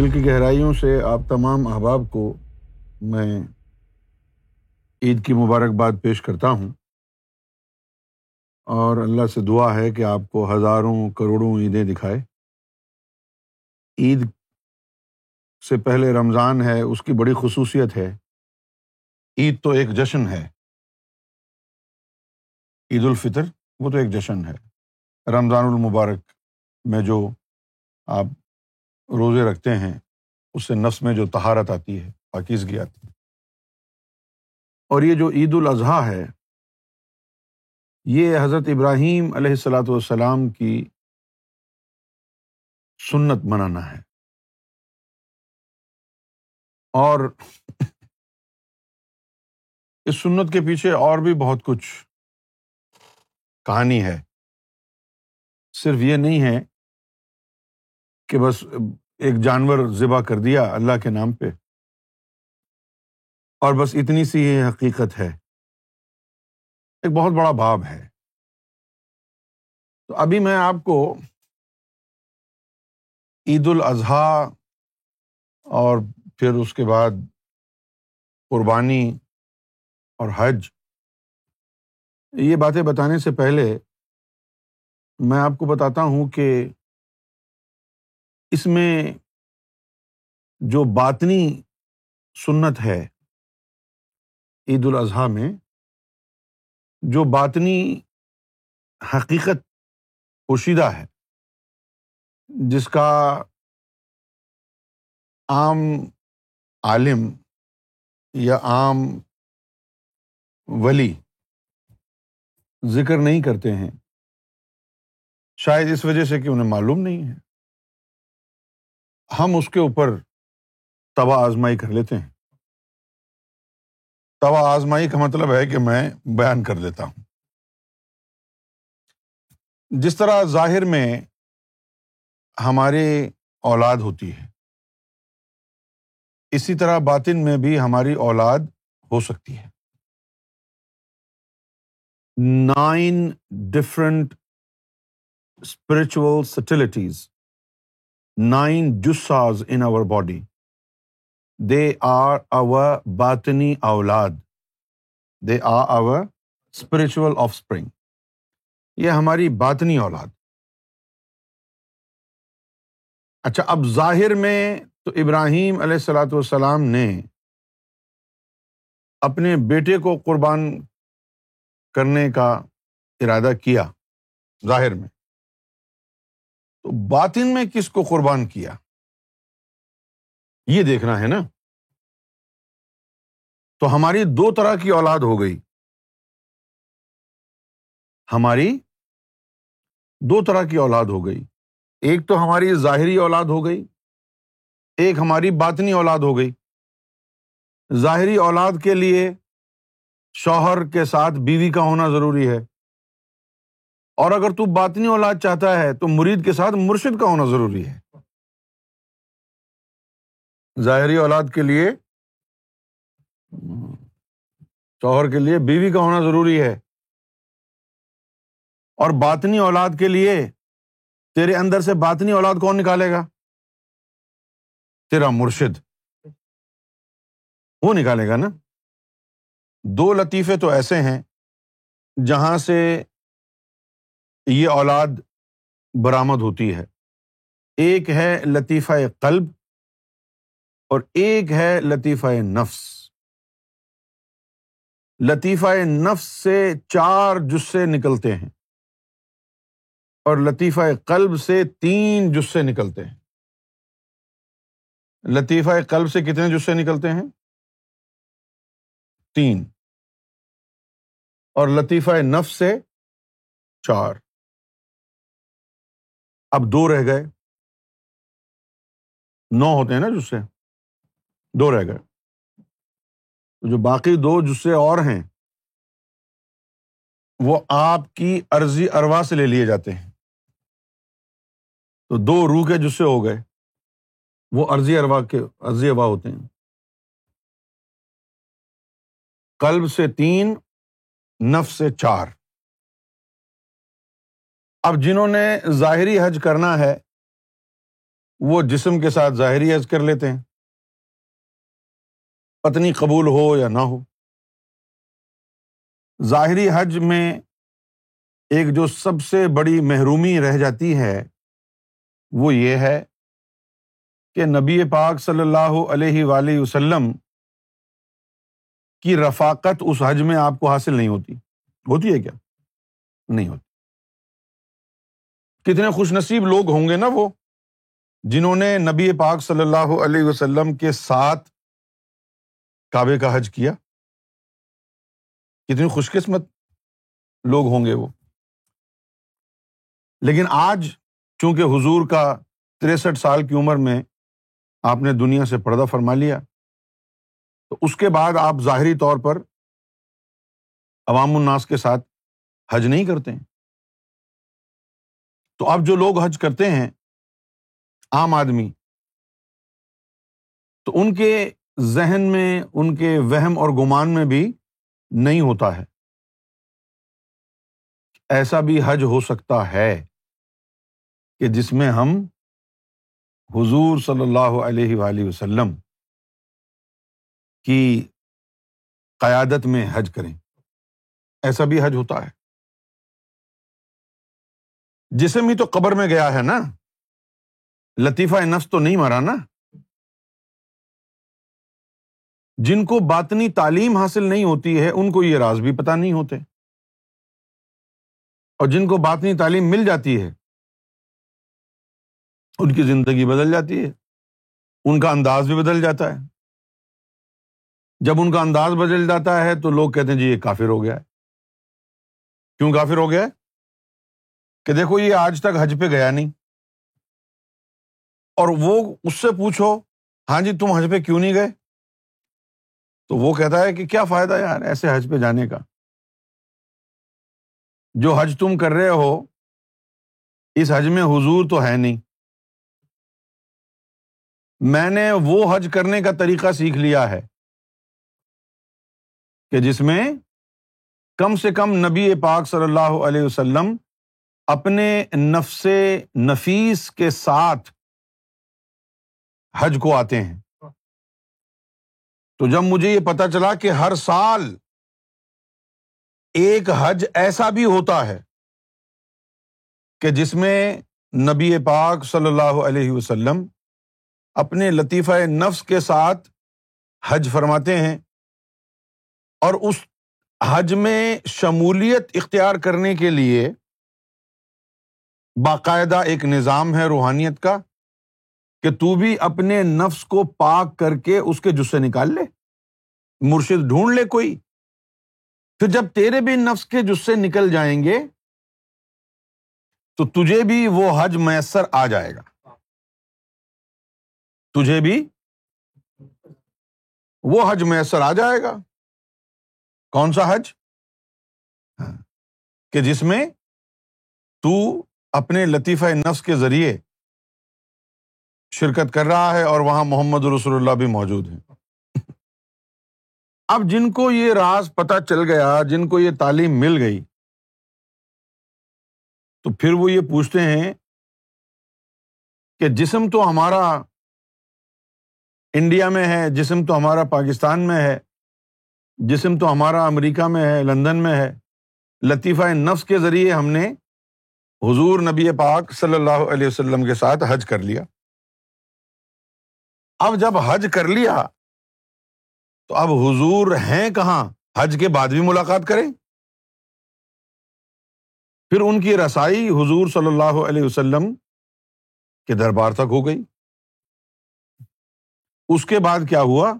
دل کی گہرائیوں سے آپ تمام احباب کو میں عید کی مبارکباد پیش کرتا ہوں اور اللہ سے دعا ہے کہ آپ کو ہزاروں کروڑوں عیدیں دکھائے عید سے پہلے رمضان ہے اس کی بڑی خصوصیت ہے عید تو ایک جشن ہے عید الفطر وہ تو ایک جشن ہے رمضان المبارک میں جو آپ روزے رکھتے ہیں اس سے نفس میں جو تہارت آتی ہے پاکیزگی آتی ہے اور یہ جو عید الاضحیٰ ہے یہ حضرت ابراہیم علیہ السلاۃ والسلام کی سنت منانا ہے اور اس سنت کے پیچھے اور بھی بہت کچھ کہانی ہے صرف یہ نہیں ہے کہ بس ایک جانور ذبح کر دیا اللہ کے نام پہ اور بس اتنی سی حقیقت ہے ایک بہت بڑا باب ہے تو ابھی میں آپ کو عید الاضحیٰ اور پھر اس کے بعد قربانی اور حج یہ باتیں بتانے سے پہلے میں آپ کو بتاتا ہوں کہ اس میں جو باطنی سنت ہے عید الاضحیٰ میں جو باطنی حقیقت پوشیدہ ہے جس کا عام عالم یا عام ولی ذکر نہیں کرتے ہیں شاید اس وجہ سے کہ انہیں معلوم نہیں ہے ہم اس کے اوپر توا آزمائی کر لیتے ہیں توا آزمائی کا مطلب ہے کہ میں بیان کر لیتا ہوں جس طرح ظاہر میں ہماری اولاد ہوتی ہے اسی طرح باطن میں بھی ہماری اولاد ہو سکتی ہے nine different spiritual subtleties nine جساز in our body they are uh باطنی اولاد they are O spiritual offspring یہ ہماری باطنی اولاد اچھا اب ظاہر میں تو ابراہیم علیہ السلاۃ والسلام نے اپنے بیٹے کو قربان کرنے کا ارادہ کیا ظاہر میں تو باطن میں کس کو قربان کیا یہ دیکھنا ہے نا تو ہماری دو طرح کی اولاد ہو گئی ہماری دو طرح کی اولاد ہو گئی ایک تو ہماری ظاہری اولاد ہو گئی ایک ہماری باطنی اولاد ہو گئی ظاہری اولاد کے لیے شوہر کے ساتھ بیوی کا ہونا ضروری ہے اور اگر تو باطنی اولاد چاہتا ہے تو مرید کے ساتھ مرشد کا ہونا ضروری ہے ظاہری اولاد کے لیے شوہر کے لیے بیوی کا ہونا ضروری ہے اور باطنی اولاد کے لیے تیرے اندر سے باطنی اولاد کون نکالے گا تیرا مرشد وہ نکالے گا نا دو لطیفے تو ایسے ہیں جہاں سے یہ اولاد برآمد ہوتی ہے ایک ہے لطیفہ قلب اور ایک ہے لطیفہ نفس لطیفہ نفس سے چار جسے نکلتے ہیں اور لطیفہ قلب سے تین جسے نکلتے ہیں لطیفہ قلب سے کتنے جسے نکلتے ہیں تین اور لطیفہ نفس سے چار اب دو رہ گئے نو ہوتے ہیں نا جس سے دو رہ گئے جو باقی دو جس سے اور ہیں وہ آپ کی عرضی اروا سے لے لیے جاتے ہیں تو دو روح کے جسے ہو گئے وہ عرضی اروا کے عرضی اروا ہوتے ہیں قلب سے تین نف سے چار اب جنہوں نے ظاہری حج کرنا ہے وہ جسم کے ساتھ ظاہری حج کر لیتے ہیں پتنی قبول ہو یا نہ ہو ظاہری حج میں ایک جو سب سے بڑی محرومی رہ جاتی ہے وہ یہ ہے کہ نبی پاک صلی اللہ علیہ وآلہ وسلم کی رفاقت اس حج میں آپ کو حاصل نہیں ہوتی ہوتی ہے کیا نہیں ہوتی کتنے خوش نصیب لوگ ہوں گے نا وہ جنہوں نے نبی پاک صلی اللہ علیہ وسلم کے ساتھ کعبے کا حج کیا کتنی خوش قسمت لوگ ہوں گے وہ لیکن آج چونکہ حضور کا تریسٹھ سال کی عمر میں آپ نے دنیا سے پردہ فرما لیا تو اس کے بعد آپ ظاہری طور پر عوام الناس کے ساتھ حج نہیں کرتے ہیں تو اب جو لوگ حج کرتے ہیں عام آدمی تو ان کے ذہن میں ان کے وہم اور گمان میں بھی نہیں ہوتا ہے ایسا بھی حج ہو سکتا ہے کہ جس میں ہم حضور صلی اللہ علیہ وسلم کی قیادت میں حج کریں ایسا بھی حج ہوتا ہے جسم ہی تو قبر میں گیا ہے نا لطیفہ نفس تو نہیں مرا نا جن کو باتنی تعلیم حاصل نہیں ہوتی ہے ان کو یہ راز بھی پتہ نہیں ہوتے اور جن کو باتنی تعلیم مل جاتی ہے ان کی زندگی بدل جاتی ہے ان کا انداز بھی بدل جاتا ہے جب ان کا انداز بدل جاتا ہے تو لوگ کہتے ہیں جی یہ کافر ہو گیا ہے کیوں کافر ہو گیا ہے کہ دیکھو یہ آج تک حج پہ گیا نہیں اور وہ اس سے پوچھو ہاں جی تم حج پہ کیوں نہیں گئے تو وہ کہتا ہے کہ کیا فائدہ یار ایسے حج پہ جانے کا جو حج تم کر رہے ہو اس حج میں حضور تو ہے نہیں میں نے وہ حج کرنے کا طریقہ سیکھ لیا ہے کہ جس میں کم سے کم نبی پاک صلی اللہ علیہ وسلم اپنے نفس نفیس کے ساتھ حج کو آتے ہیں تو جب مجھے یہ پتا چلا کہ ہر سال ایک حج ایسا بھی ہوتا ہے کہ جس میں نبی پاک صلی اللہ علیہ وسلم اپنے لطیفہ نفس کے ساتھ حج فرماتے ہیں اور اس حج میں شمولیت اختیار کرنے کے لیے باقاعدہ ایک نظام ہے روحانیت کا کہ تو بھی اپنے نفس کو پاک کر کے اس کے جسے نکال لے مرشد ڈھونڈ لے کوئی پھر جب تیرے بھی نفس کے جسے نکل جائیں گے تو تجھے بھی وہ حج میسر آ جائے گا تجھے بھی وہ حج میسر آ جائے گا کون سا حج ہاں، کہ جس میں تو اپنے لطیفہ نفس کے ذریعے شرکت کر رہا ہے اور وہاں محمد رسول اللہ بھی موجود ہیں اب جن کو یہ راز پتہ چل گیا جن کو یہ تعلیم مل گئی تو پھر وہ یہ پوچھتے ہیں کہ جسم تو ہمارا انڈیا میں ہے جسم تو ہمارا پاکستان میں ہے جسم تو ہمارا امریکہ میں ہے لندن میں ہے لطیفہ نفس کے ذریعے ہم نے حضور نبی پاک صلی اللہ علیہ وسلم کے ساتھ حج کر لیا اب جب حج کر لیا تو اب حضور ہیں کہاں حج کے بعد بھی ملاقات کریں پھر ان کی رسائی حضور صلی اللہ علیہ وسلم کے دربار تک ہو گئی اس کے بعد کیا ہوا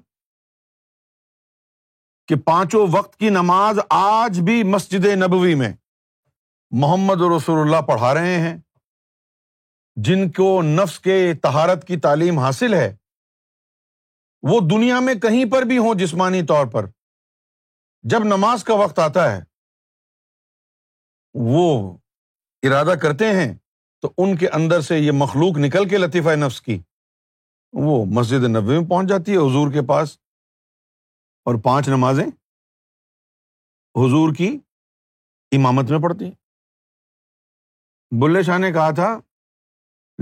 کہ پانچوں وقت کی نماز آج بھی مسجد نبوی میں محمد رسول اللہ پڑھا رہے ہیں جن کو نفس کے تہارت کی تعلیم حاصل ہے وہ دنیا میں کہیں پر بھی ہوں جسمانی طور پر جب نماز کا وقت آتا ہے وہ ارادہ کرتے ہیں تو ان کے اندر سے یہ مخلوق نکل کے لطیفہ نفس کی وہ مسجد نبوی میں پہنچ جاتی ہے حضور کے پاس اور پانچ نمازیں حضور کی امامت میں پڑھتی ہیں بلے شاہ نے کہا تھا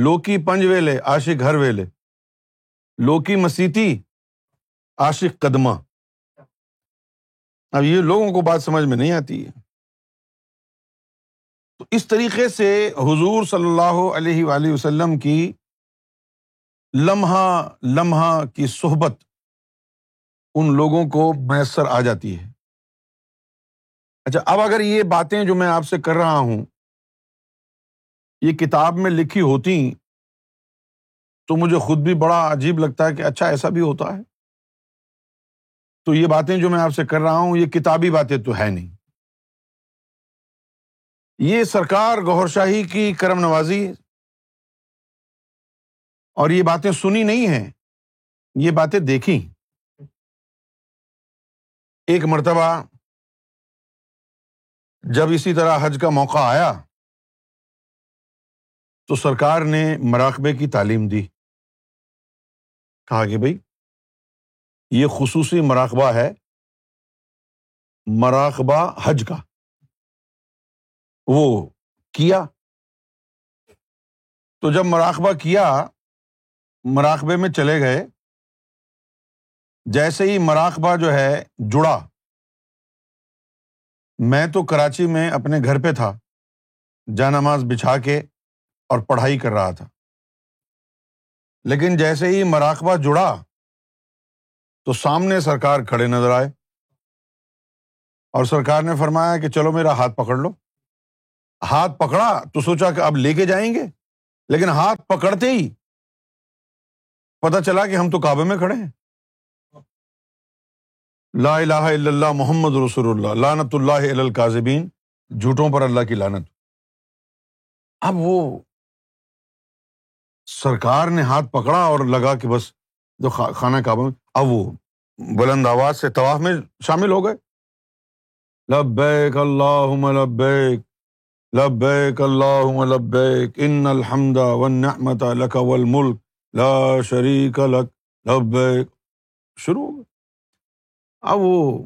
لوکی پنج ویلے عاشق ہر ویلے لوکی مسیتی عاشق قدمہ اب یہ لوگوں کو بات سمجھ میں نہیں آتی ہے تو اس طریقے سے حضور صلی اللہ علیہ وآلہ وسلم کی لمحہ لمحہ کی صحبت ان لوگوں کو میسر آ جاتی ہے اچھا اب اگر یہ باتیں جو میں آپ سے کر رہا ہوں یہ کتاب میں لکھی ہوتی تو مجھے خود بھی بڑا عجیب لگتا ہے کہ اچھا ایسا بھی ہوتا ہے تو یہ باتیں جو میں آپ سے کر رہا ہوں یہ کتابی باتیں تو ہے نہیں یہ سرکار گور شاہی کی کرم نوازی اور یہ باتیں سنی نہیں ہیں یہ باتیں دیکھی ایک مرتبہ جب اسی طرح حج کا موقع آیا تو سرکار نے مراقبے کی تعلیم دی کہا کہ بھائی یہ خصوصی مراقبہ ہے مراقبہ حج کا وہ کیا تو جب مراقبہ کیا مراقبے میں چلے گئے جیسے ہی مراقبہ جو ہے جڑا میں تو کراچی میں اپنے گھر پہ تھا جا نماز بچھا کے اور پڑھائی کر رہا تھا لیکن جیسے ہی مراقبہ جڑا تو سامنے سرکار کھڑے نظر آئے اور سرکار نے فرمایا کہ چلو میرا ہاتھ پکڑ لو ہاتھ پکڑا تو سوچا کہ اب لے کے جائیں گے لیکن ہاتھ پکڑتے ہی پتا چلا کہ ہم تو کعبے میں کھڑے ہیں لا الہ الا اللہ محمد رسول اللہ لانت اللہ کاظبین جھوٹوں پر اللہ کی لانت اب وہ سرکار نے ہاتھ پکڑا اور لگا کہ بس جو خانہ کعبہ میں اب وہ بلند آواز سے طواف میں شامل ہو گئے لبیک اللہم لبیک لبیک اللہم لبیک ان الحمد والنعمت لک والملک لا شریک لک لبیک شروع ہو گئے اب وہ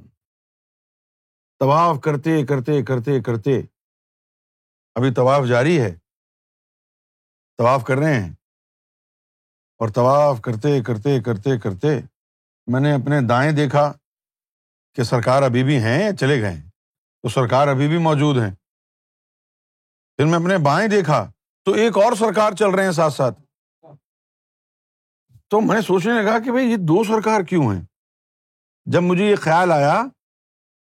طواف کرتے کرتے کرتے کرتے ابھی طواف جاری ہے طواف کر رہے ہیں اور طواف کرتے کرتے کرتے کرتے میں نے اپنے دائیں دیکھا کہ سرکار ابھی بھی ہیں یا چلے گئے تو سرکار ابھی بھی موجود ہیں پھر میں اپنے بائیں دیکھا تو ایک اور سرکار چل رہے ہیں ساتھ ساتھ تو میں نے سوچنے لگا کہ بھائی یہ دو سرکار کیوں ہیں جب مجھے یہ خیال آیا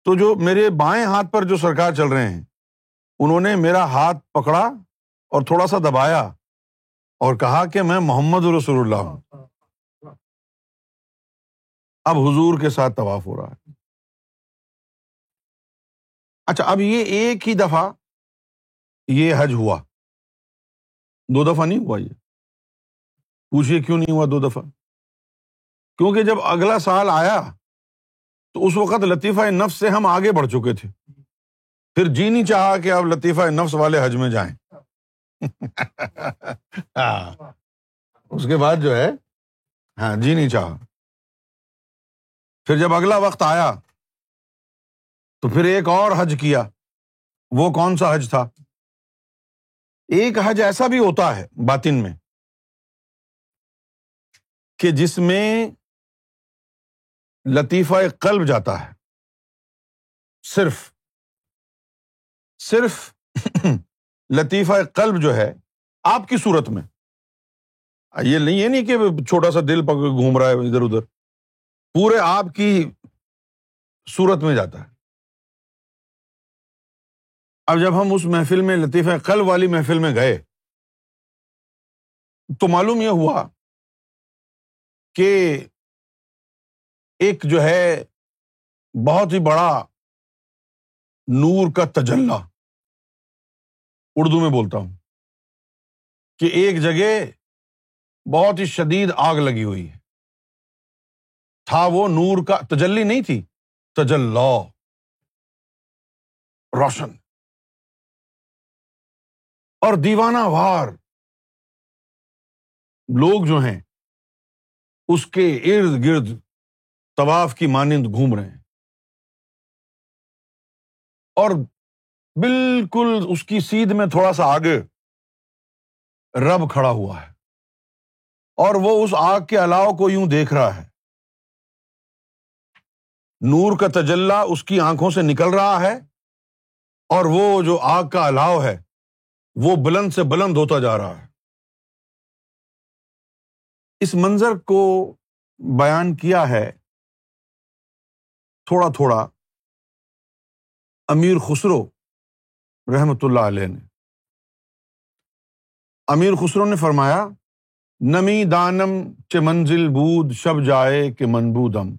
تو جو میرے بائیں ہاتھ پر جو سرکار چل رہے ہیں انہوں نے میرا ہاتھ پکڑا اور تھوڑا سا دبایا اور کہا کہ میں محمد رسول اللہ ہوں اب حضور کے ساتھ طواف ہو رہا ہے اچھا اب یہ ایک ہی دفعہ یہ حج ہوا دو دفعہ نہیں ہوا یہ پوچھئے کیوں نہیں ہوا دو دفعہ کیونکہ جب اگلا سال آیا تو اس وقت لطیفہ نفس سے ہم آگے بڑھ چکے تھے پھر جی نہیں چاہا کہ آپ لطیفہ نفس والے حج میں جائیں ہاں۔ اس کے بعد جو ہے ہاں جی نہیں چاہ پھر جب اگلا وقت آیا تو پھر ایک اور حج کیا وہ کون سا حج تھا ایک حج ایسا بھی ہوتا ہے باطن میں کہ جس میں لطیفہ قلب جاتا ہے صرف صرف لطیفہ قلب جو ہے آپ کی صورت میں یہ نہیں یہ نہیں کہ چھوٹا سا دل پکڑ گھوم رہا ہے ادھر ادھر پورے آپ کی صورت میں جاتا ہے اب جب ہم اس محفل میں لطیفہ قلب والی محفل میں گئے تو معلوم یہ ہوا کہ ایک جو ہے بہت ہی بڑا نور کا تجلّہ اردو میں بولتا ہوں کہ ایک جگہ بہت ہی شدید آگ لگی ہوئی ہے تھا وہ نور کا تجلی نہیں تھی تجلو روشن اور دیوانہ وار لوگ جو ہیں اس کے ارد گرد طواف کی مانند گھوم رہے ہیں اور بالکل اس کی سیدھ میں تھوڑا سا آگے رب کھڑا ہوا ہے اور وہ اس آگ کے الاؤ کو یوں دیکھ رہا ہے نور کا تجلا اس کی آنکھوں سے نکل رہا ہے اور وہ جو آگ کا الاؤ ہے وہ بلند سے بلند ہوتا جا رہا ہے اس منظر کو بیان کیا ہے تھوڑا تھوڑا امیر خسرو رحمۃ اللہ علیہ نے امیر خسرو نے فرمایا نمی دانم چ منزل بود شب جائے کہ من بودم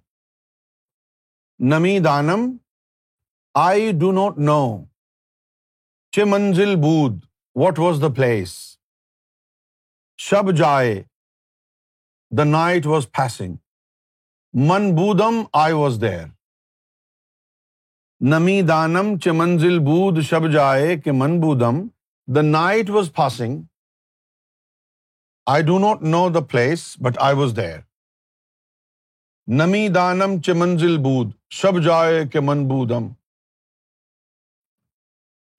نمی دانم آئی ڈو ناٹ نو چ منزل بود واٹ واز دا پلیس شب جائے دا نائٹ واز فیسنگ من بودم آئی واز دیر نمی دانم چ منزل بود شب جائے کہ من بودم the night was passing I do not know the place but I was there نمی دانم چ منزل بود شب جائے کہ من بودم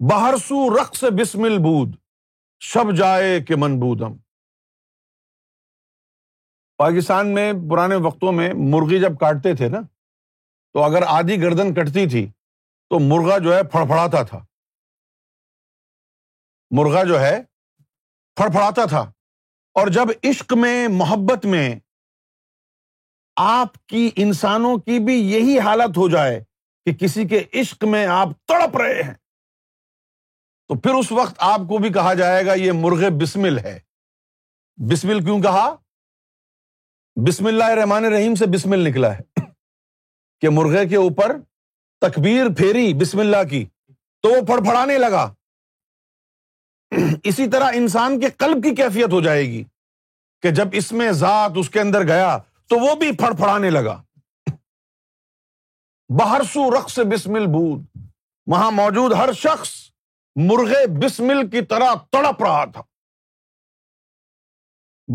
بہرسو رقص بسمل بود شب جائے کہ من بودم پاکستان میں پرانے وقتوں میں مرغی جب کاٹتے تھے نا تو اگر آدھی گردن کٹتی تھی تو مرغا جو ہے فڑفڑاتا تھا مرغا جو ہے پھڑ پڑتا تھا اور جب عشق میں محبت میں آپ کی انسانوں کی بھی یہی حالت ہو جائے کہ کسی کے عشق میں آپ تڑپ رہے ہیں تو پھر اس وقت آپ کو بھی کہا جائے گا یہ مرغے بسمل ہے بسمل کیوں کہا بسم اللہ رحمان رحیم سے بسمل نکلا ہے کہ مرغے کے اوپر تکبیر پھیری بسم اللہ کی تو وہ پڑ پڑانے لگا اسی طرح انسان کے قلب کی کیفیت ہو جائے گی کہ جب اس میں ذات اس کے اندر گیا تو وہ بھی پڑ پڑانے لگا بہرسو رقص بسمل بود وہاں موجود ہر شخص مرغے بسمل کی طرح تڑپ رہا تھا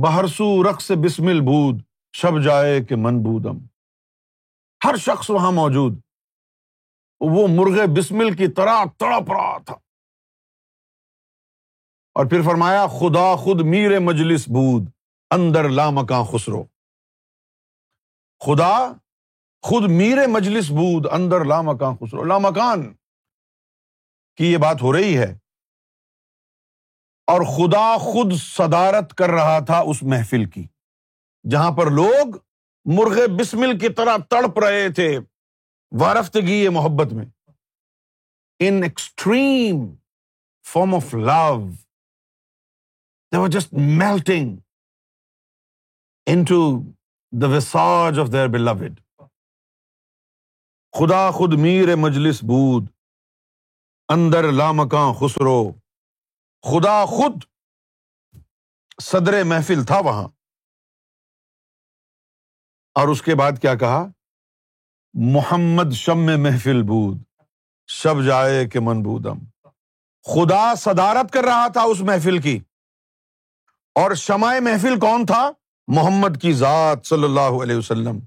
بہرسو رقص بسمل بود شب جائے کہ من بودم ہر شخص وہاں موجود وہ مرغے بسمل کی طرح تڑپ رہا تھا اور پھر فرمایا خدا خود میر مجلس بود اندر لامکاں خسرو خدا خود میر مجلس بود اندر لامکاں خسرو لامکان کی یہ بات ہو رہی ہے اور خدا خود صدارت کر رہا تھا اس محفل کی جہاں پر لوگ مرغے بسمل کی طرح تڑپ رہے تھے وارفتگی ہے محبت میں an extreme form of love they were just melting into the visage of their beloved خدا خود میر مجلس بود اندر لامکاں خسرو خدا خود صدر محفل تھا وہاں اور اس کے بعد کیا کہا محمد شم محفل بود شب جائے کہ من بودم خدا صدارت کر رہا تھا اس محفل کی اور شمع محفل کون تھا محمد کی ذات صلی اللہ علیہ وسلم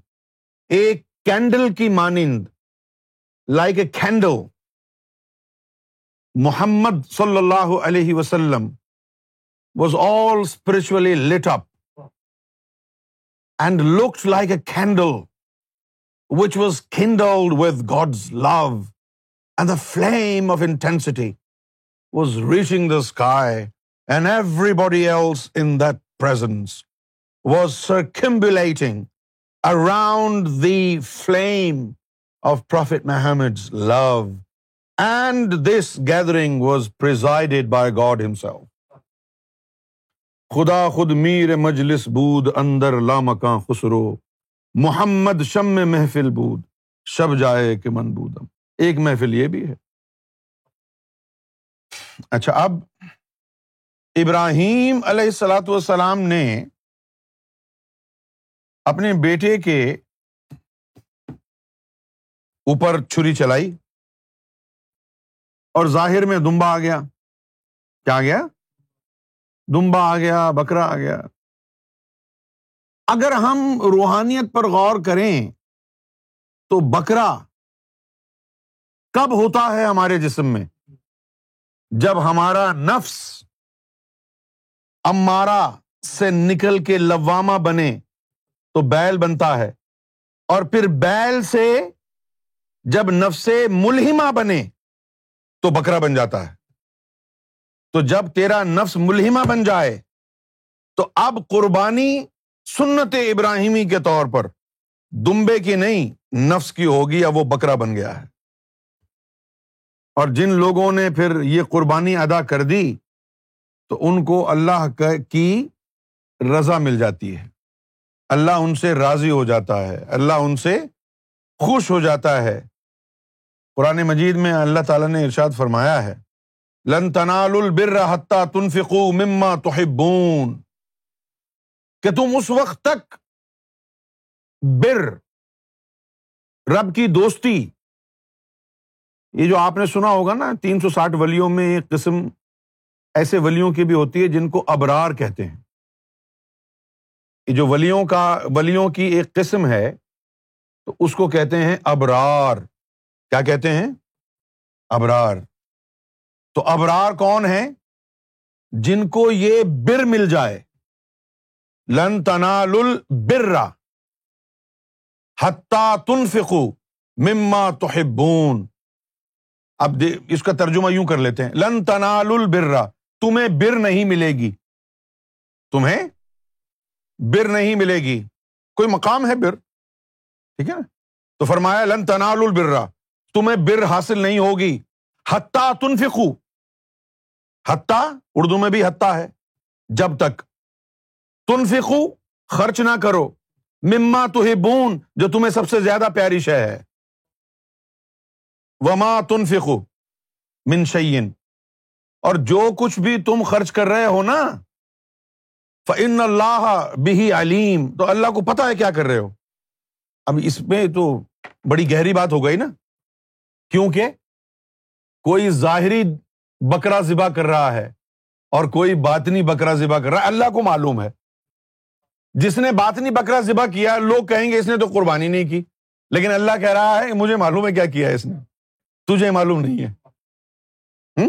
ایک کینڈل کی مانند لائک اے کینڈل محمد صلی اللہ علیہ وسلم was all spiritually lit up and look like a candle which was kindled with God's love and the flame of intensity was reaching the sky and everybody else in dizziness was circumambulating around the flame of Prophet Muhammad love and this gathering was presided by God himself خدا خود میر مجلس بود اندر لامکاں خسرو محمد شم محفل بود شب جائے کہ من بودم ایک محفل یہ بھی ہے اچھا اب ابراہیم علیہ السلاۃ والسلام نے اپنے بیٹے کے اوپر چھری چلائی اور ظاہر میں دمبا آ گیا کیا آ گیا دمبا آ گیا بکرا آ گیا اگر ہم روحانیت پر غور کریں تو بکرا کب ہوتا ہے ہمارے جسم میں جب ہمارا نفس امارا سے نکل کے لواما بنے تو بیل بنتا ہے اور پھر بیل سے جب نفس ملحمہ بنے تو بکرا بن جاتا ہے تو جب تیرا نفس ملحمہ بن جائے تو اب قربانی سنت ابراہیمی کے طور پر دمبے کی نہیں نفس کی ہوگی یا وہ بکرا بن گیا ہے اور جن لوگوں نے پھر یہ قربانی ادا کر دی تو ان کو اللہ کی رضا مل جاتی ہے اللہ ان سے راضی ہو جاتا ہے اللہ ان سے خوش ہو جاتا ہے قرآن مجید میں اللہ تعالیٰ نے ارشاد فرمایا ہے لن تنال البر حتٰ تنفکو مما تو کہ تم اس وقت تک بر رب کی دوستی یہ جو آپ نے سنا ہوگا نا تین سو ساٹھ ولیوں میں ایک قسم ایسے ولیوں کی بھی ہوتی ہے جن کو ابرار کہتے ہیں یہ جو ولیوں کا ولیوں کی ایک قسم ہے تو اس کو کہتے ہیں ابرار کیا کہتے ہیں ابرار تو ابرار کون ہیں جن کو یہ بر مل جائے لن تال حتا تن فکو مما تحبون اب اس کا ترجمہ یوں کر لیتے ہیں لن تنا لرا تمہیں بر نہیں ملے گی تمہیں بر نہیں ملے گی کوئی مقام ہے بر ٹھیک ہے نا تو فرمایا لن تنا لرا تمہیں بر حاصل نہیں ہوگی تن فکو حتا اردو میں بھی حتا ہے جب تک تنفقو خرچ نہ کرو مما تو بون جو تمہیں سب سے زیادہ پیاری شہ ہے وما تنفقو من منشین اور جو کچھ بھی تم خرچ کر رہے ہو نا فن اللہ بھی علیم تو اللہ کو پتا ہے کیا کر رہے ہو اب اس میں تو بڑی گہری بات ہو گئی نا کیونکہ کوئی ظاہری بکرا ذبح کر رہا ہے اور کوئی باطنی بکرا ذبح کر رہا ہے اللہ کو معلوم ہے جس نے بات نہیں بکرا ذبح کیا لوگ کہیں گے اس نے تو قربانی نہیں کی لیکن اللہ کہہ رہا ہے مجھے معلوم ہے کیا کیا ہے تجھے معلوم نہیں ہے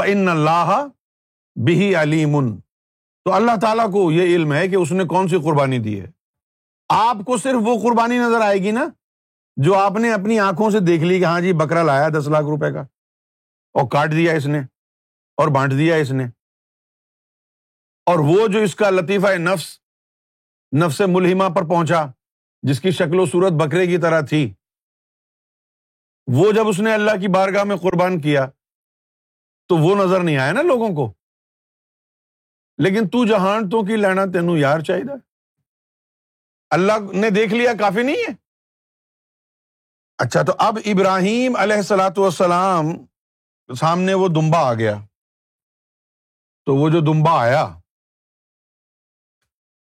فن اللہ تو اللہ تعالیٰ کو یہ علم ہے کہ اس نے کون سی قربانی دی ہے آپ کو صرف وہ قربانی نظر آئے گی نا جو آپ نے اپنی آنکھوں سے دیکھ لی کہ ہاں جی بکرا لایا دس لاکھ روپے کا اور کاٹ دیا اس نے اور بانٹ دیا اس نے اور وہ جو اس کا لطیفہ نفس نفس ملحما پر پہنچا جس کی شکل و صورت بکرے کی طرح تھی وہ جب اس نے اللہ کی بارگاہ میں قربان کیا تو وہ نظر نہیں آیا نا لوگوں کو لیکن تو جہان تو کی لینا تینوں یار چاہیے اللہ نے دیکھ لیا کافی نہیں ہے اچھا تو اب ابراہیم علیہ السلط والسلام سامنے وہ دمبا آ گیا تو وہ جو دمبا آیا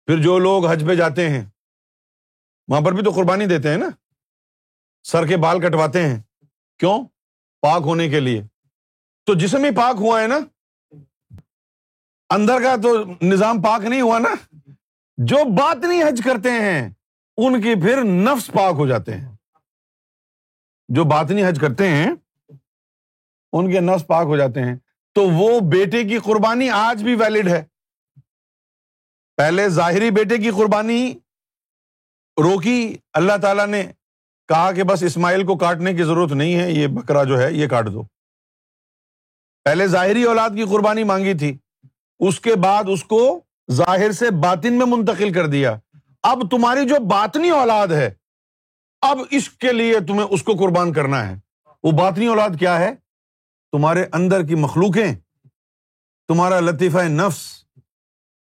پھر جو لوگ حج پہ جاتے ہیں وہاں پر بھی تو قربانی دیتے ہیں نا سر کے بال کٹواتے ہیں کیوں پاک ہونے کے لیے تو جسم ہی پاک ہوا ہے نا اندر کا تو نظام پاک نہیں ہوا نا جو بات نہیں حج کرتے ہیں ان کی پھر نفس پاک ہو جاتے ہیں جو بات نہیں حج کرتے ہیں ان کے نفس پاک ہو جاتے ہیں تو وہ بیٹے کی قربانی آج بھی ویلڈ ہے پہلے ظاہری بیٹے کی قربانی روکی اللہ تعالیٰ نے کہا کہ بس اسماعیل کو کاٹنے کی ضرورت نہیں ہے یہ بکرا جو ہے یہ کاٹ دو پہلے ظاہری اولاد کی قربانی مانگی تھی اس کے بعد اس کو ظاہر سے باطن میں منتقل کر دیا اب تمہاری جو باطنی اولاد ہے اب اس کے لیے تمہیں اس کو قربان کرنا ہے وہ باطنی اولاد کیا ہے تمہارے اندر کی مخلوقیں تمہارا لطیفہ نفس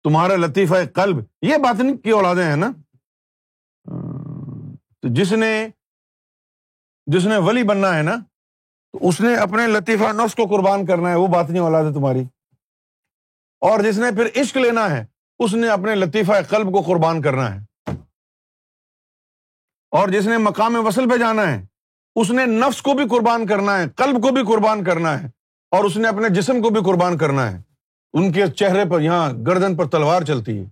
تمہارا لطیفہ کلب یہ بات نہیں کی اولادیں ہیں نا تو جس نے جس نے ولی بننا ہے نا تو اس نے اپنے لطیفہ نفس کو قربان کرنا ہے وہ بات نہیں اولاد ہے تمہاری اور جس نے پھر عشق لینا ہے اس نے اپنے لطیفہ قلب کو قربان کرنا ہے اور جس نے مقام وصل پہ جانا ہے اس نے نفس کو بھی قربان کرنا ہے قلب کو بھی قربان کرنا ہے اور اس نے اپنے جسم کو بھی قربان کرنا ہے ان کے چہرے پر یہاں گردن پر تلوار چلتی ہے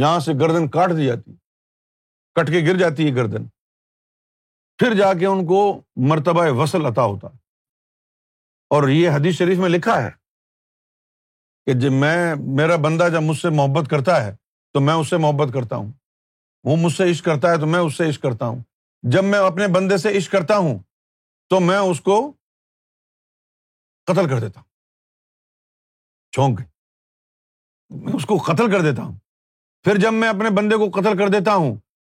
یہاں سے گردن کاٹ دی جاتی کٹ کے گر جاتی ہے گردن پھر جا کے ان کو مرتبہ وصل عطا ہوتا اور یہ حدیث شریف میں لکھا ہے کہ جب میں میرا بندہ جب مجھ سے محبت کرتا ہے تو میں اس سے محبت کرتا ہوں وہ مجھ سے عشق کرتا ہے تو میں اس سے عشق کرتا ہوں جب میں اپنے بندے سے عشق کرتا ہوں تو میں اس کو قتل کر دیتا ہوں چونک میں اس کو قتل کر دیتا ہوں پھر جب میں اپنے بندے کو قتل کر دیتا ہوں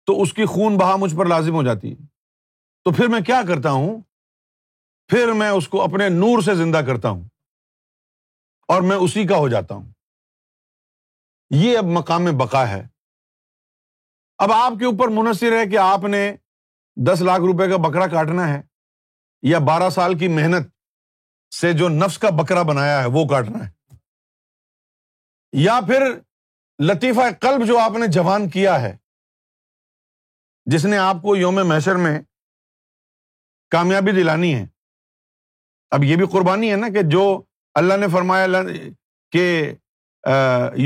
تو اس کی خون بہا مجھ پر لازم ہو جاتی ہے تو پھر میں کیا کرتا ہوں پھر میں اس کو اپنے نور سے زندہ کرتا ہوں اور میں اسی کا ہو جاتا ہوں یہ اب مقام بقا ہے اب آپ کے اوپر منحصر ہے کہ آپ نے دس لاکھ روپے کا بکرا کاٹنا ہے یا بارہ سال کی محنت سے جو نفس کا بکرا بنایا ہے وہ کاٹنا ہے یا پھر لطیفہ قلب جو آپ نے جوان کیا ہے جس نے آپ کو یوم محشر میں کامیابی دلانی ہے اب یہ بھی قربانی ہے نا کہ جو اللہ نے فرمایا کہ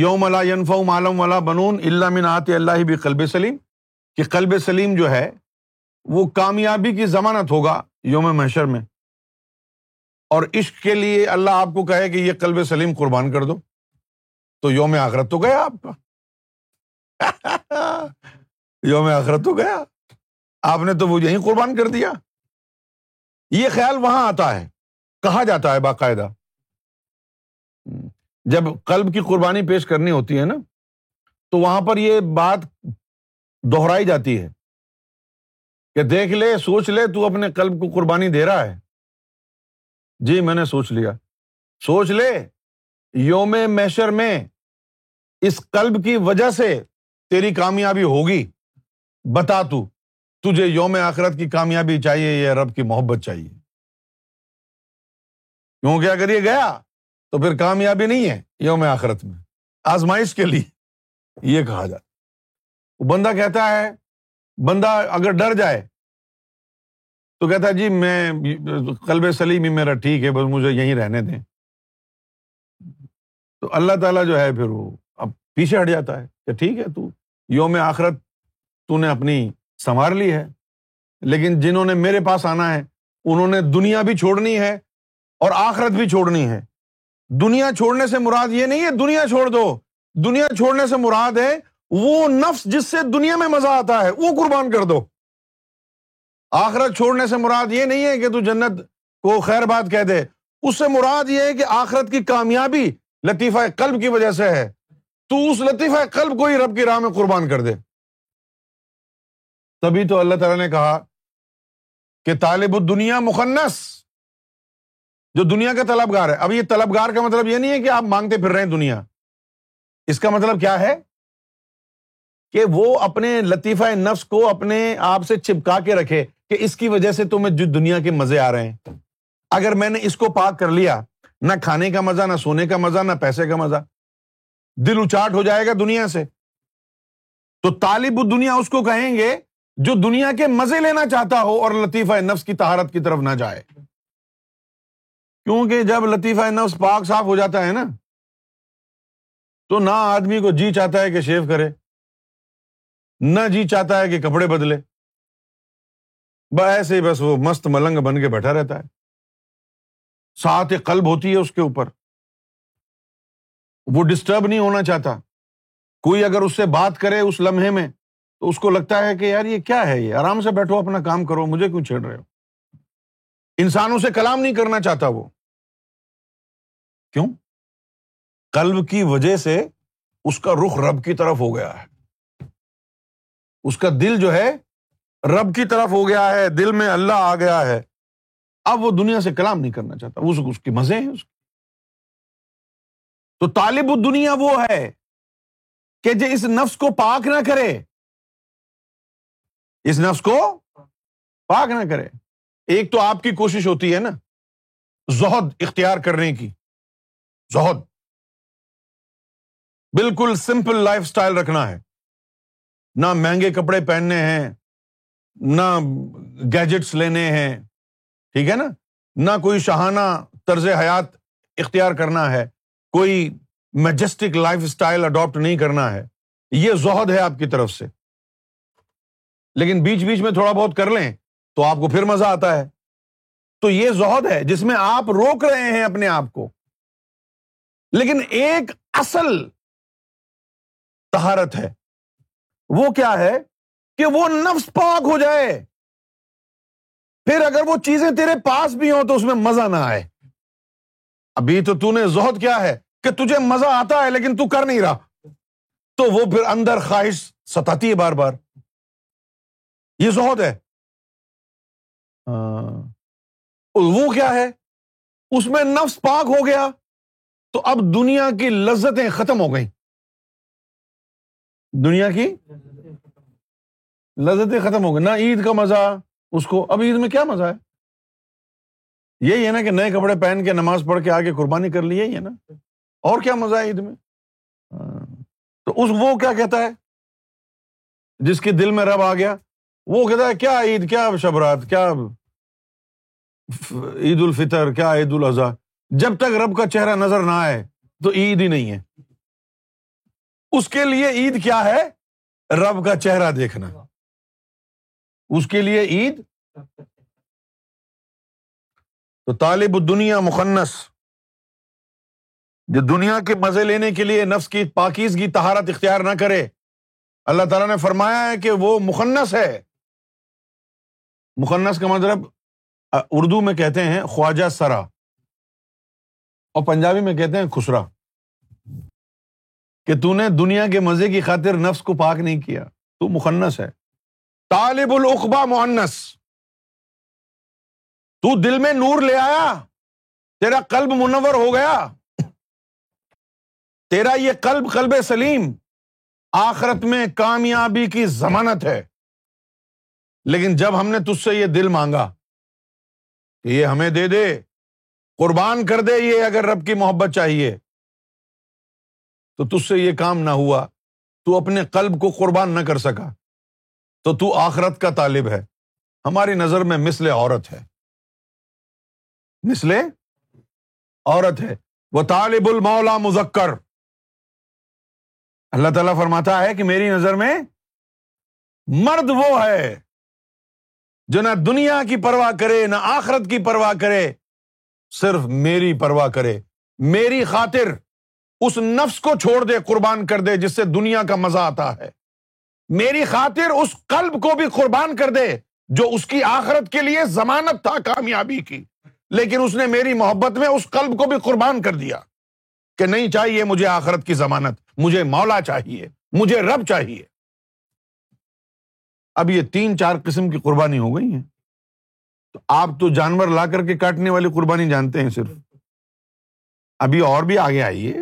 یوم اللہ عالم ولا بنون اللہ آت اللہ بھی قلب سلیم کہ قلب سلیم جو ہے وہ کامیابی کی ضمانت ہوگا یوم محشر میں اور عشق کے لیے اللہ آپ کو کہے کہ یہ قلب سلیم قربان کر دو تو یوم آخرت تو گیا آپ کا یوم آخرت تو گیا آپ نے تو وہ یہی قربان کر دیا یہ خیال وہاں آتا ہے کہا جاتا ہے باقاعدہ جب قلب کی قربانی پیش کرنی ہوتی ہے نا تو وہاں پر یہ بات دوہرائی جاتی ہے کہ دیکھ لے سوچ لے تو اپنے قلب کو قربانی دے رہا ہے جی میں نے سوچ لیا سوچ لے یوم میشر میں اس کلب کی وجہ سے تیری کامیابی ہوگی بتا تو تجھے یوم آخرت کی کامیابی چاہیے یا رب کی محبت چاہیے اگر یہ گیا تو پھر کامیابی نہیں ہے یوم آخرت میں آزمائش کے لیے یہ کہا جاتا وہ بندہ کہتا ہے بندہ اگر ڈر جائے تو کہتا ہے جی میں کلب سلیم ہی میرا ٹھیک ہے بس مجھے یہیں رہنے دیں تو اللہ تعالیٰ جو ہے پھر وہ پیچھے ہٹ جاتا ہے کہ ٹھیک ہے تو یوم آخرت تو نے اپنی سنوار لی ہے لیکن جنہوں نے میرے پاس آنا ہے انہوں نے دنیا بھی چھوڑنی ہے اور آخرت بھی چھوڑنی ہے دنیا چھوڑنے سے مراد یہ نہیں ہے دنیا چھوڑ دو دنیا چھوڑنے سے مراد ہے وہ نفس جس سے دنیا میں مزہ آتا ہے وہ قربان کر دو آخرت چھوڑنے سے مراد یہ نہیں ہے کہ تو جنت کو خیر بات کہہ دے اس سے مراد یہ ہے کہ آخرت کی کامیابی لطیفہ قلب کی وجہ سے ہے تو اس لطیفہ قلب کو ہی رب کی راہ میں قربان کر دے تبھی تو اللہ تعالیٰ نے کہا کہ طالب دنیا مخنص جو دنیا کا طلب گار ہے اب یہ طلب گار کا مطلب یہ نہیں ہے کہ آپ مانگتے پھر رہے ہیں دنیا اس کا مطلب کیا ہے کہ وہ اپنے لطیفہ نفس کو اپنے آپ سے چپکا کے رکھے کہ اس کی وجہ سے تمہیں جو دنیا کے مزے آ رہے ہیں اگر میں نے اس کو پاک کر لیا نہ کھانے کا مزہ نہ سونے کا مزہ نہ پیسے کا مزہ دل اچاٹ ہو جائے گا دنیا سے تو طالب دنیا اس کو کہیں گے جو دنیا کے مزے لینا چاہتا ہو اور لطیفہ نفس کی تہارت کی طرف نہ جائے کیونکہ جب لطیفہ نفس پاک صاف ہو جاتا ہے نا تو نہ آدمی کو جی چاہتا ہے کہ شیو کرے نہ جی چاہتا ہے کہ کپڑے بدلے ایسے ہی بس وہ مست ملنگ بن کے بیٹھا رہتا ہے ساتھ قلب ہوتی ہے اس کے اوپر وہ ڈسٹرب نہیں ہونا چاہتا کوئی اگر اس سے بات کرے اس لمحے میں تو اس کو لگتا ہے کہ یار یہ کیا ہے یہ آرام سے بیٹھو اپنا کام کرو مجھے کیوں چھیڑ رہے ہو انسانوں سے کلام نہیں کرنا چاہتا وہ کیوں کلب کی وجہ سے اس کا رخ رب کی طرف ہو گیا ہے اس کا دل جو ہے رب کی طرف ہو گیا ہے دل میں اللہ آ گیا ہے اب وہ دنیا سے کلام نہیں کرنا چاہتا اس کی مزے ہیں اس کے تو طالب دنیا وہ ہے کہ جی اس نفس کو پاک نہ کرے اس نفس کو پاک نہ کرے ایک تو آپ کی کوشش ہوتی ہے نا زہد اختیار کرنے کی زہد بالکل سمپل لائف اسٹائل رکھنا ہے نہ مہنگے کپڑے پہننے ہیں نہ گیجٹس لینے ہیں ٹھیک ہے نا نہ کوئی شہانہ طرز حیات اختیار کرنا ہے کوئی میجسٹک لائف اسٹائل اڈاپٹ نہیں کرنا ہے یہ زہد ہے آپ کی طرف سے لیکن بیچ بیچ میں تھوڑا بہت کر لیں تو آپ کو پھر مزہ آتا ہے تو یہ زہد ہے جس میں آپ روک رہے ہیں اپنے آپ کو لیکن ایک اصل تہارت ہے وہ کیا ہے کہ وہ نفس پاک ہو جائے پھر اگر وہ چیزیں تیرے پاس بھی ہوں تو اس میں مزہ نہ آئے ابھی تو تو نے زہد کیا ہے کہ تجھے مزہ آتا ہے لیکن تو کر نہیں رہا تو وہ پھر اندر خواہش ستاتی ہے بار بار یہ زہد ہے وہ کیا ہے اس میں نفس پاک ہو گیا تو اب دنیا کی لذتیں ختم ہو گئیں دنیا کی لذتیں ختم ہو گئی نہ عید کا مزہ اس کو اب عید میں کیا مزہ ہے یہی ہے نا کہ نئے کپڑے پہن کے نماز پڑھ کے آگے قربانی کر لی یہی ہے نا اور کیا مزہ عید میں ہاں۔ تو اس وہ کیا کہتا ہے جس کے دل میں رب آ گیا وہ کہتا ہے کیا عید کیا شبرات کیا عید الفطر کیا عید الاضحیٰ جب تک رب کا چہرہ نظر نہ آئے تو عید ہی نہیں ہے اس کے لیے عید کیا ہے رب کا چہرہ دیکھنا اس کے لیے عید تو طالب دنیا مخنص جو دنیا کے مزے لینے کے لیے نفس کی پاکیز کی تہارت اختیار نہ کرے اللہ تعالیٰ نے فرمایا ہے کہ وہ مخنص ہے مخنص کا مطلب اردو میں کہتے ہیں خواجہ سرا اور پنجابی میں کہتے ہیں خسرا کہ تو نے دنیا کے مزے کی خاطر نفس کو پاک نہیں کیا تو مخنص ہے طالب العقبہ منس تو دل میں نور لے آیا تیرا قلب منور ہو گیا تیرا یہ قلب قلب سلیم آخرت میں کامیابی کی ضمانت ہے لیکن جب ہم نے تج سے یہ دل مانگا کہ یہ ہمیں دے دے قربان کر دے یہ اگر رب کی محبت چاہیے تو تج سے یہ کام نہ ہوا تو اپنے قلب کو قربان نہ کر سکا تو تو آخرت کا طالب ہے ہماری نظر میں مثل عورت ہے نسلے عورت ہے وہ طالب المولا مزکر اللہ تعالیٰ فرماتا ہے کہ میری نظر میں مرد وہ ہے جو نہ دنیا کی پرواہ کرے نہ آخرت کی پرواہ کرے صرف میری پرواہ کرے میری خاطر اس نفس کو چھوڑ دے قربان کر دے جس سے دنیا کا مزہ آتا ہے میری خاطر اس قلب کو بھی قربان کر دے جو اس کی آخرت کے لیے ضمانت تھا کامیابی کی لیکن اس نے میری محبت میں اس قلب کو بھی قربان کر دیا کہ نہیں چاہیے مجھے آخرت کی ضمانت مجھے مولا چاہیے مجھے رب چاہیے اب یہ تین چار قسم کی قربانی ہو گئی ہیں تو آپ تو جانور لا کر کے کاٹنے والی قربانی جانتے ہیں صرف ابھی اور بھی آگے آئیے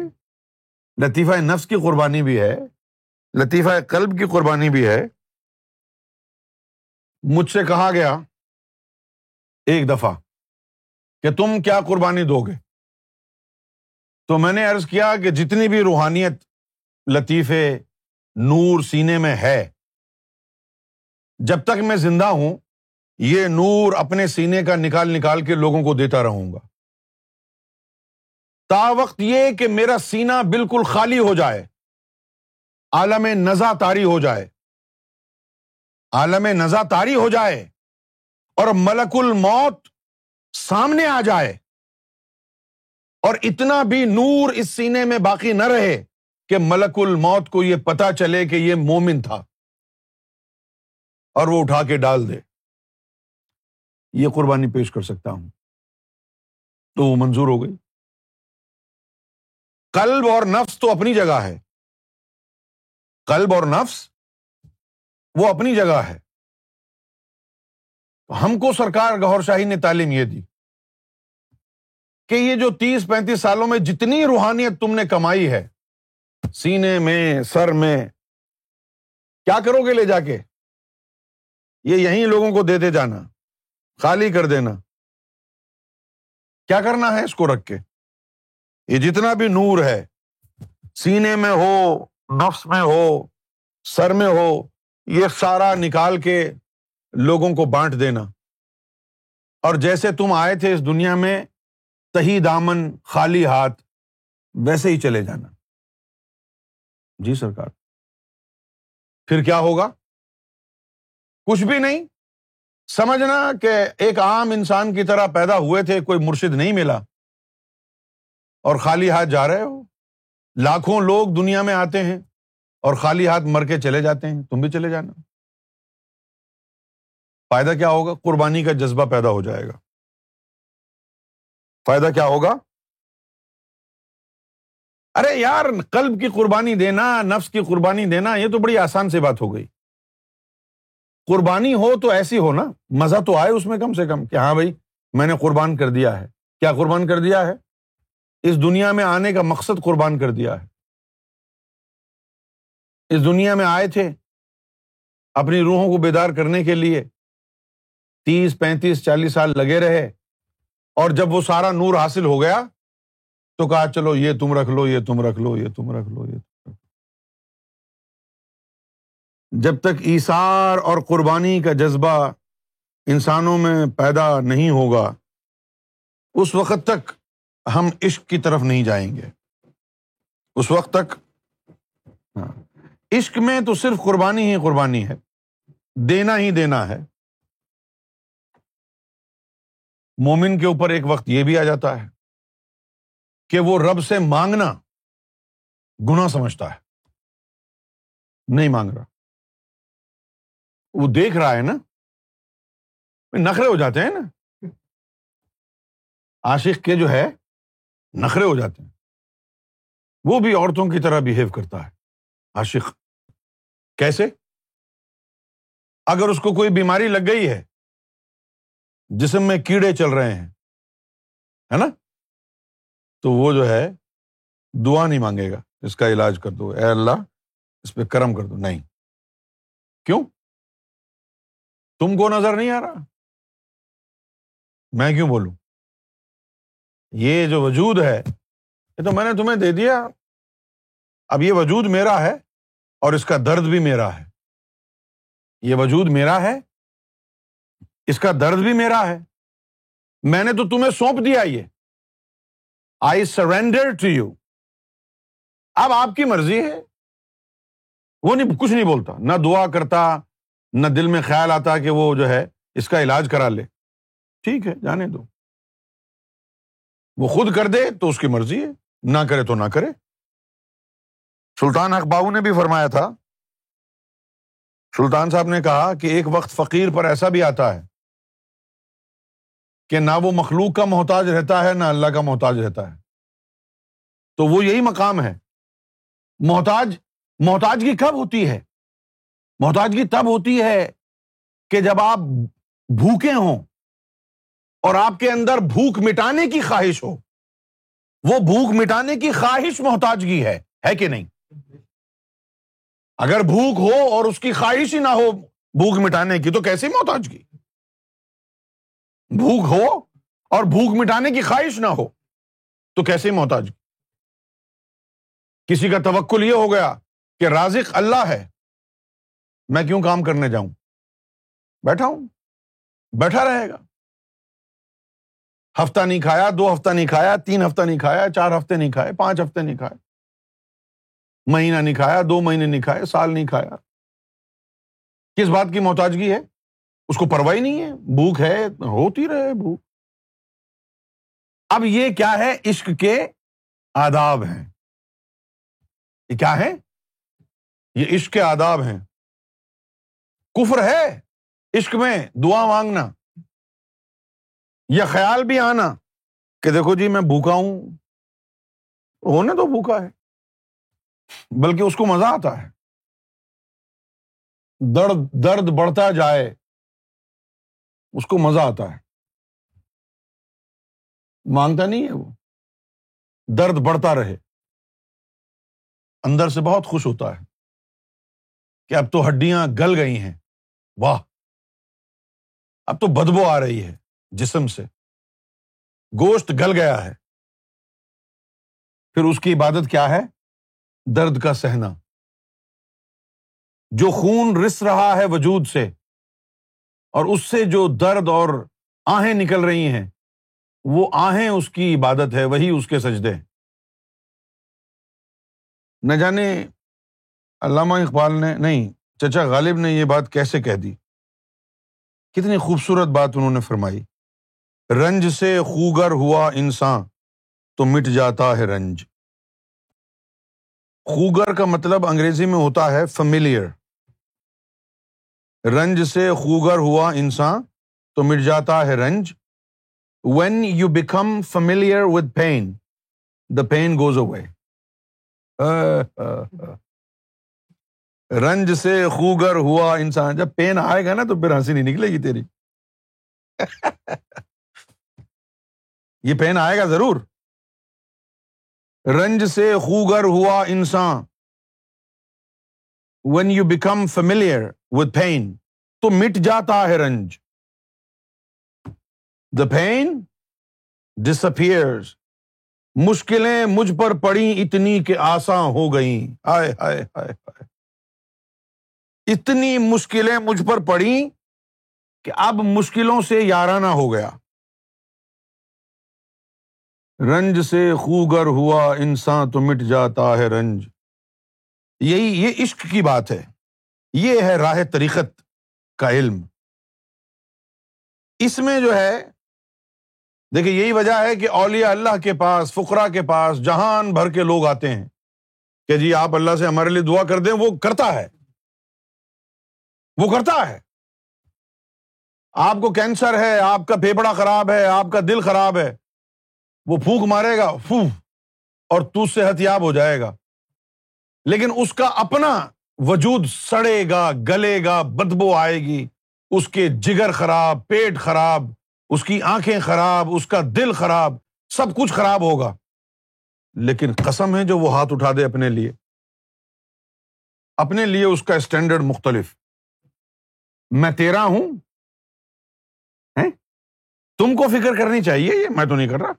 لطیفہ نفس کی قربانی بھی ہے لطیفہ قلب کی قربانی بھی ہے مجھ سے کہا گیا ایک دفعہ کہ تم کیا قربانی دو گے تو میں نے عرض کیا کہ جتنی بھی روحانیت لطیفے نور سینے میں ہے جب تک میں زندہ ہوں یہ نور اپنے سینے کا نکال نکال کے لوگوں کو دیتا رہوں گا تا وقت یہ کہ میرا سینا بالکل خالی ہو جائے عالم نزا تاری ہو جائے عالم نزا تاری ہو جائے اور ملک الموت سامنے آ جائے اور اتنا بھی نور اس سینے میں باقی نہ رہے کہ ملک الموت کو یہ پتا چلے کہ یہ مومن تھا اور وہ اٹھا کے ڈال دے یہ قربانی پیش کر سکتا ہوں تو وہ منظور ہو گئی کلب اور نفس تو اپنی جگہ ہے کلب اور نفس وہ اپنی جگہ ہے ہم کو سرکار گور شاہی نے تعلیم یہ دی کہ یہ جو تیس پینتیس سالوں میں جتنی روحانیت تم نے کمائی ہے سینے میں سر میں کیا کرو گے لے جا کے یہیں لوگوں کو دے دے جانا خالی کر دینا کیا کرنا ہے اس کو رکھ کے یہ جتنا بھی نور ہے سینے میں ہو نفس میں ہو سر میں ہو یہ سارا نکال کے لوگوں کو بانٹ دینا اور جیسے تم آئے تھے اس دنیا میں تہی دامن خالی ہاتھ ویسے ہی چلے جانا جی سرکار پھر کیا ہوگا کچھ بھی نہیں سمجھنا کہ ایک عام انسان کی طرح پیدا ہوئے تھے کوئی مرشد نہیں ملا اور خالی ہاتھ جا رہے ہو لاکھوں لوگ دنیا میں آتے ہیں اور خالی ہاتھ مر کے چلے جاتے ہیں تم بھی چلے جانا فائدہ کیا ہوگا قربانی کا جذبہ پیدا ہو جائے گا فائدہ کیا ہوگا ارے یار قلب کی قربانی دینا نفس کی قربانی دینا یہ تو بڑی آسان سی بات ہو گئی قربانی ہو تو ایسی ہو نا مزہ تو آئے اس میں کم سے کم کہ ہاں بھائی میں نے قربان کر دیا ہے کیا قربان کر دیا ہے اس دنیا میں آنے کا مقصد قربان کر دیا ہے اس دنیا میں آئے تھے اپنی روحوں کو بیدار کرنے کے لیے تیس پینتیس چالیس سال لگے رہے اور جب وہ سارا نور حاصل ہو گیا تو کہا چلو یہ تم رکھ لو یہ تم رکھ لو یہ تم رکھ لو یہ جب تک ایسار اور قربانی کا جذبہ انسانوں میں پیدا نہیں ہوگا اس وقت تک ہم عشق کی طرف نہیں جائیں گے اس وقت تک ہاں، عشق میں تو صرف قربانی ہی قربانی ہے دینا ہی دینا ہے مومن کے اوپر ایک وقت یہ بھی آ جاتا ہے کہ وہ رب سے مانگنا گنا سمجھتا ہے نہیں مانگ رہا وہ دیکھ رہا ہے نا نخرے ہو جاتے ہیں نا آشق کے جو ہے نخرے ہو جاتے ہیں وہ بھی عورتوں کی طرح بہیو کرتا ہے آشق کیسے اگر اس کو کوئی بیماری لگ گئی ہے جسم میں کیڑے چل رہے ہیں ہے نا تو وہ جو ہے دعا نہیں مانگے گا اس کا علاج کر دو اے اللہ اس پہ کرم کر دو نہیں کیوں تم کو نظر نہیں آ رہا میں کیوں بولوں یہ جو وجود ہے یہ تو میں نے تمہیں دے دیا اب یہ وجود میرا ہے اور اس کا درد بھی میرا ہے یہ وجود میرا ہے اس کا درد بھی میرا ہے میں نے تو تمہیں سونپ دیا یہ آئی سرینڈر ٹو یو اب آپ کی مرضی ہے وہ نہیں کچھ نہیں بولتا نہ دعا کرتا نہ دل میں خیال آتا کہ وہ جو ہے اس کا علاج کرا لے ٹھیک ہے جانے دو وہ خود کر دے تو اس کی مرضی ہے نہ کرے تو نہ کرے سلطان اخباب نے بھی فرمایا تھا سلطان صاحب نے کہا کہ ایک وقت فقیر پر ایسا بھی آتا ہے کہ نہ وہ مخلوق کا محتاج رہتا ہے نہ اللہ کا محتاج رہتا ہے تو وہ یہی مقام ہے محتاج محتاجگی کب ہوتی ہے محتاجگی تب ہوتی ہے کہ جب آپ بھوکے ہوں اور آپ کے اندر بھوک مٹانے کی خواہش ہو وہ بھوک مٹانے کی خواہش محتاجگی ہے ہے کہ نہیں اگر بھوک ہو اور اس کی خواہش ہی نہ ہو بھوک مٹانے کی تو کیسی محتاجگی بھوک ہو اور بھوک مٹانے کی خواہش نہ ہو تو کیسے محتاج کسی کا توکل یہ ہو گیا کہ رازق اللہ ہے میں کیوں کام کرنے جاؤں بیٹھا ہوں بیٹھا رہے گا ہفتہ نہیں کھایا دو ہفتہ نہیں کھایا تین ہفتہ نہیں کھایا چار ہفتے نہیں کھائے پانچ ہفتے نہیں کھائے مہینہ نہیں کھایا دو مہینے نہیں کھائے سال نہیں کھایا کس بات کی محتاجگی ہے اس کو پرواہ ہی نہیں ہے بھوک ہے ہوتی رہے بھوک اب یہ کیا ہے عشق کے آداب ہیں یہ کیا ہے یہ عشق کے آداب ہیں کفر ہے عشق میں دعا مانگنا یہ خیال بھی آنا کہ دیکھو جی میں بھوکا ہوں ہونے تو بھوکا ہے بلکہ اس کو مزہ آتا ہے درد درد بڑھتا جائے اس کو مزہ آتا ہے مانگتا نہیں ہے وہ درد بڑھتا رہے اندر سے بہت خوش ہوتا ہے کہ اب تو ہڈیاں گل گئی ہیں واہ اب تو بدبو آ رہی ہے جسم سے گوشت گل گیا ہے پھر اس کی عبادت کیا ہے درد کا سہنا جو خون رس رہا ہے وجود سے اور اس سے جو درد اور آہیں نکل رہی ہیں وہ آہیں اس کی عبادت ہے وہی اس کے سجدے ہیں نہ جانے علامہ اقبال نے نہیں چچا غالب نے یہ بات کیسے کہہ دی کتنی خوبصورت بات انہوں نے فرمائی رنج سے خوگر ہوا انسان تو مٹ جاتا ہے رنج خوگر کا مطلب انگریزی میں ہوتا ہے فمیلیئر رنج سے خوگر ہوا انسان تو مٹ جاتا ہے رنج when you become familiar with pain the pain goes away رنج سے خوگر ہوا انسان جب پین آئے گا نا تو پھر ہنسی نہیں نکلے گی تیری یہ پین آئے گا ضرور رنج سے خوگر ہوا انسان when you become familiar with pain تو مٹ جاتا ہے رنج دا پین ڈس ڈسر مشکلیں مجھ پر پڑی اتنی کہ آسان ہو گئی ہائے ہائے ہائے ہائے اتنی مشکلیں مجھ پر پڑی کہ اب مشکلوں سے یارانہ ہو گیا رنج سے خوگر ہوا انسان تو مٹ جاتا ہے رنج یہی یہ عشق کی بات ہے یہ ہے راہ طریقت کا علم اس میں جو ہے دیکھیے یہی وجہ ہے کہ اولیاء اللہ کے پاس فقرا کے پاس جہان بھر کے لوگ آتے ہیں کہ جی آپ اللہ سے ہمارے لیے دعا کر دیں وہ کرتا ہے وہ کرتا ہے آپ کو کینسر ہے آپ کا پھیپڑا خراب ہے آپ کا دل خراب ہے وہ پھونک مارے گا پھو اور تو صحت یاب ہو جائے گا لیکن اس کا اپنا وجود سڑے گا گلے گا بدبو آئے گی اس کے جگر خراب پیٹ خراب اس کی آنکھیں خراب اس کا دل خراب سب کچھ خراب ہوگا لیکن قسم ہے جو وہ ہاتھ اٹھا دے اپنے لیے اپنے لیے اس کا اسٹینڈرڈ مختلف میں تیرا ہوں تم کو فکر کرنی چاہیے یہ میں تو نہیں کر رہا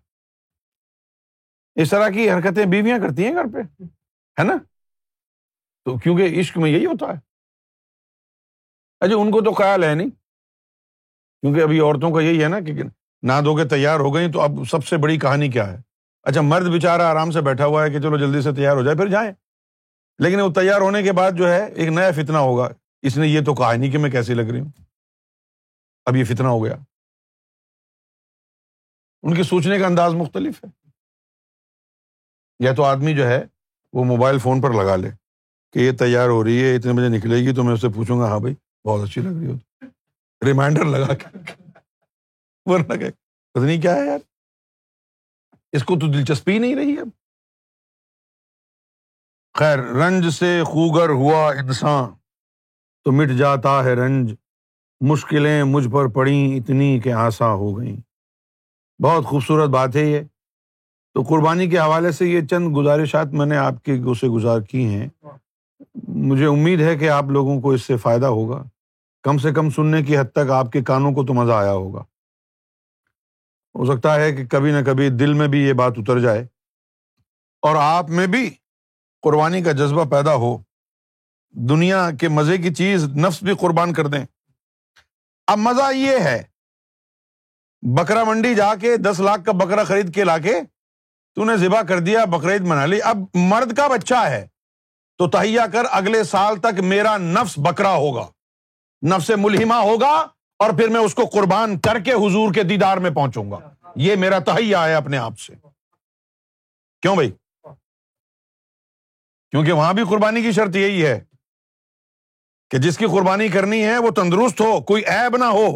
اس طرح کی حرکتیں بیویاں کرتی ہیں گھر پہ ہے نا تو کیونکہ عشق میں یہی ہوتا ہے اچھا ان کو تو خیال ہے نہیں کیونکہ ابھی عورتوں کا یہی ہے نا کہ نہ دو کے تیار ہو گئی تو اب سب سے بڑی کہانی کیا ہے اچھا مرد بے چارا آرام سے بیٹھا ہوا ہے کہ چلو جلدی سے تیار ہو جائے پھر جائیں لیکن وہ تیار ہونے کے بعد جو ہے ایک نیا فتنا ہوگا اس نے یہ تو کہا نہیں کہ میں کیسی لگ رہی ہوں اب یہ فتنا ہو گیا ان کے سوچنے کا انداز مختلف ہے یا تو آدمی جو ہے وہ موبائل فون پر لگا لے کہ یہ تیار ہو رہی ہے اتنے بجے نکلے گی تو میں اسے پوچھوں گا ہاں بھائی بہت اچھی لگ رہی ہو ریمائنڈر لگا کے ورنہ کہ پتہ نہیں کیا ہے یار اس کو تو دلچسپی نہیں رہی اب خیر رنج سے خوگر ہوا انسان تو مٹ جاتا ہے رنج مشکلیں مجھ پر پڑیں اتنی کہ آسا ہو گئیں بہت خوبصورت بات ہے یہ تو قربانی کے حوالے سے یہ چند گزارشات میں نے آپ کے کی گزار کی ہیں مجھے امید ہے کہ آپ لوگوں کو اس سے فائدہ ہوگا کم سے کم سننے کی حد تک آپ کے کانوں کو تو مزہ آیا ہوگا ہو سکتا ہے کہ کبھی نہ کبھی دل میں بھی یہ بات اتر جائے اور آپ میں بھی قربانی کا جذبہ پیدا ہو دنیا کے مزے کی چیز نفس بھی قربان کر دیں اب مزہ یہ ہے بکرا منڈی جا کے دس لاکھ کا بکرا خرید کے لا کے تو نے ذبح کر دیا بقرعید منالی اب مرد کا بچہ ہے تو تہیا کر اگلے سال تک میرا نفس بکرا ہوگا نفس ملحمہ ہوگا اور پھر میں اس کو قربان کر کے حضور کے دیدار میں پہنچوں گا یہ میرا تہیا ہے اپنے آپ سے کیوں بھائی کیونکہ وہاں بھی قربانی کی شرط یہی ہے کہ جس کی قربانی کرنی ہے وہ تندرست ہو کوئی ایب نہ ہو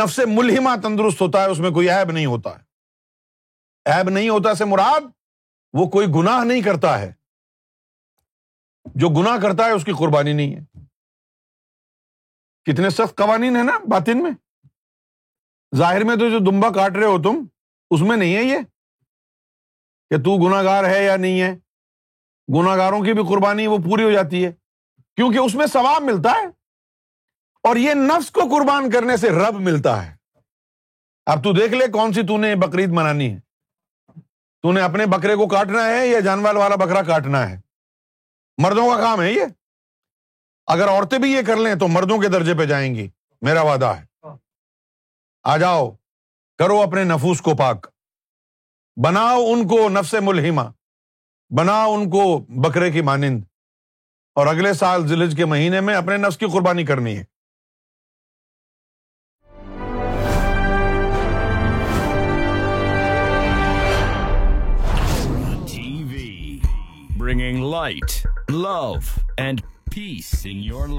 نفس ملحمہ تندرست ہوتا ہے اس میں کوئی ایب نہیں ہوتا ہے ایب نہیں ہوتا سے مراد وہ کوئی گناہ نہیں کرتا ہے جو گنا کرتا ہے اس کی قربانی نہیں ہے کتنے سخت قوانین ہیں نا باطن میں ظاہر میں تو جو دمبا کاٹ رہے ہو تم اس میں نہیں ہے یہ کہ تو گناگار ہے یا نہیں ہے گناگاروں کی بھی قربانی وہ پوری ہو جاتی ہے کیونکہ اس میں ثواب ملتا ہے اور یہ نفس کو قربان کرنے سے رب ملتا ہے اب تو دیکھ لے کون سی تھی بقرعید منانی ہے تو نے اپنے بکرے کو کاٹنا ہے یا جانور والا بکرا کاٹنا ہے مردوں کا کام ہے یہ اگر عورتیں بھی یہ کر لیں تو مردوں کے درجے پہ جائیں گی میرا وعدہ ہے آ جاؤ کرو اپنے نفوس کو پاک بناؤ ان کو نفس ملحمہ بناؤ ان کو بکرے کی مانند اور اگلے سال زلج کے مہینے میں اپنے نفس کی قربانی کرنی ہے bringing light, love, and peace in your life.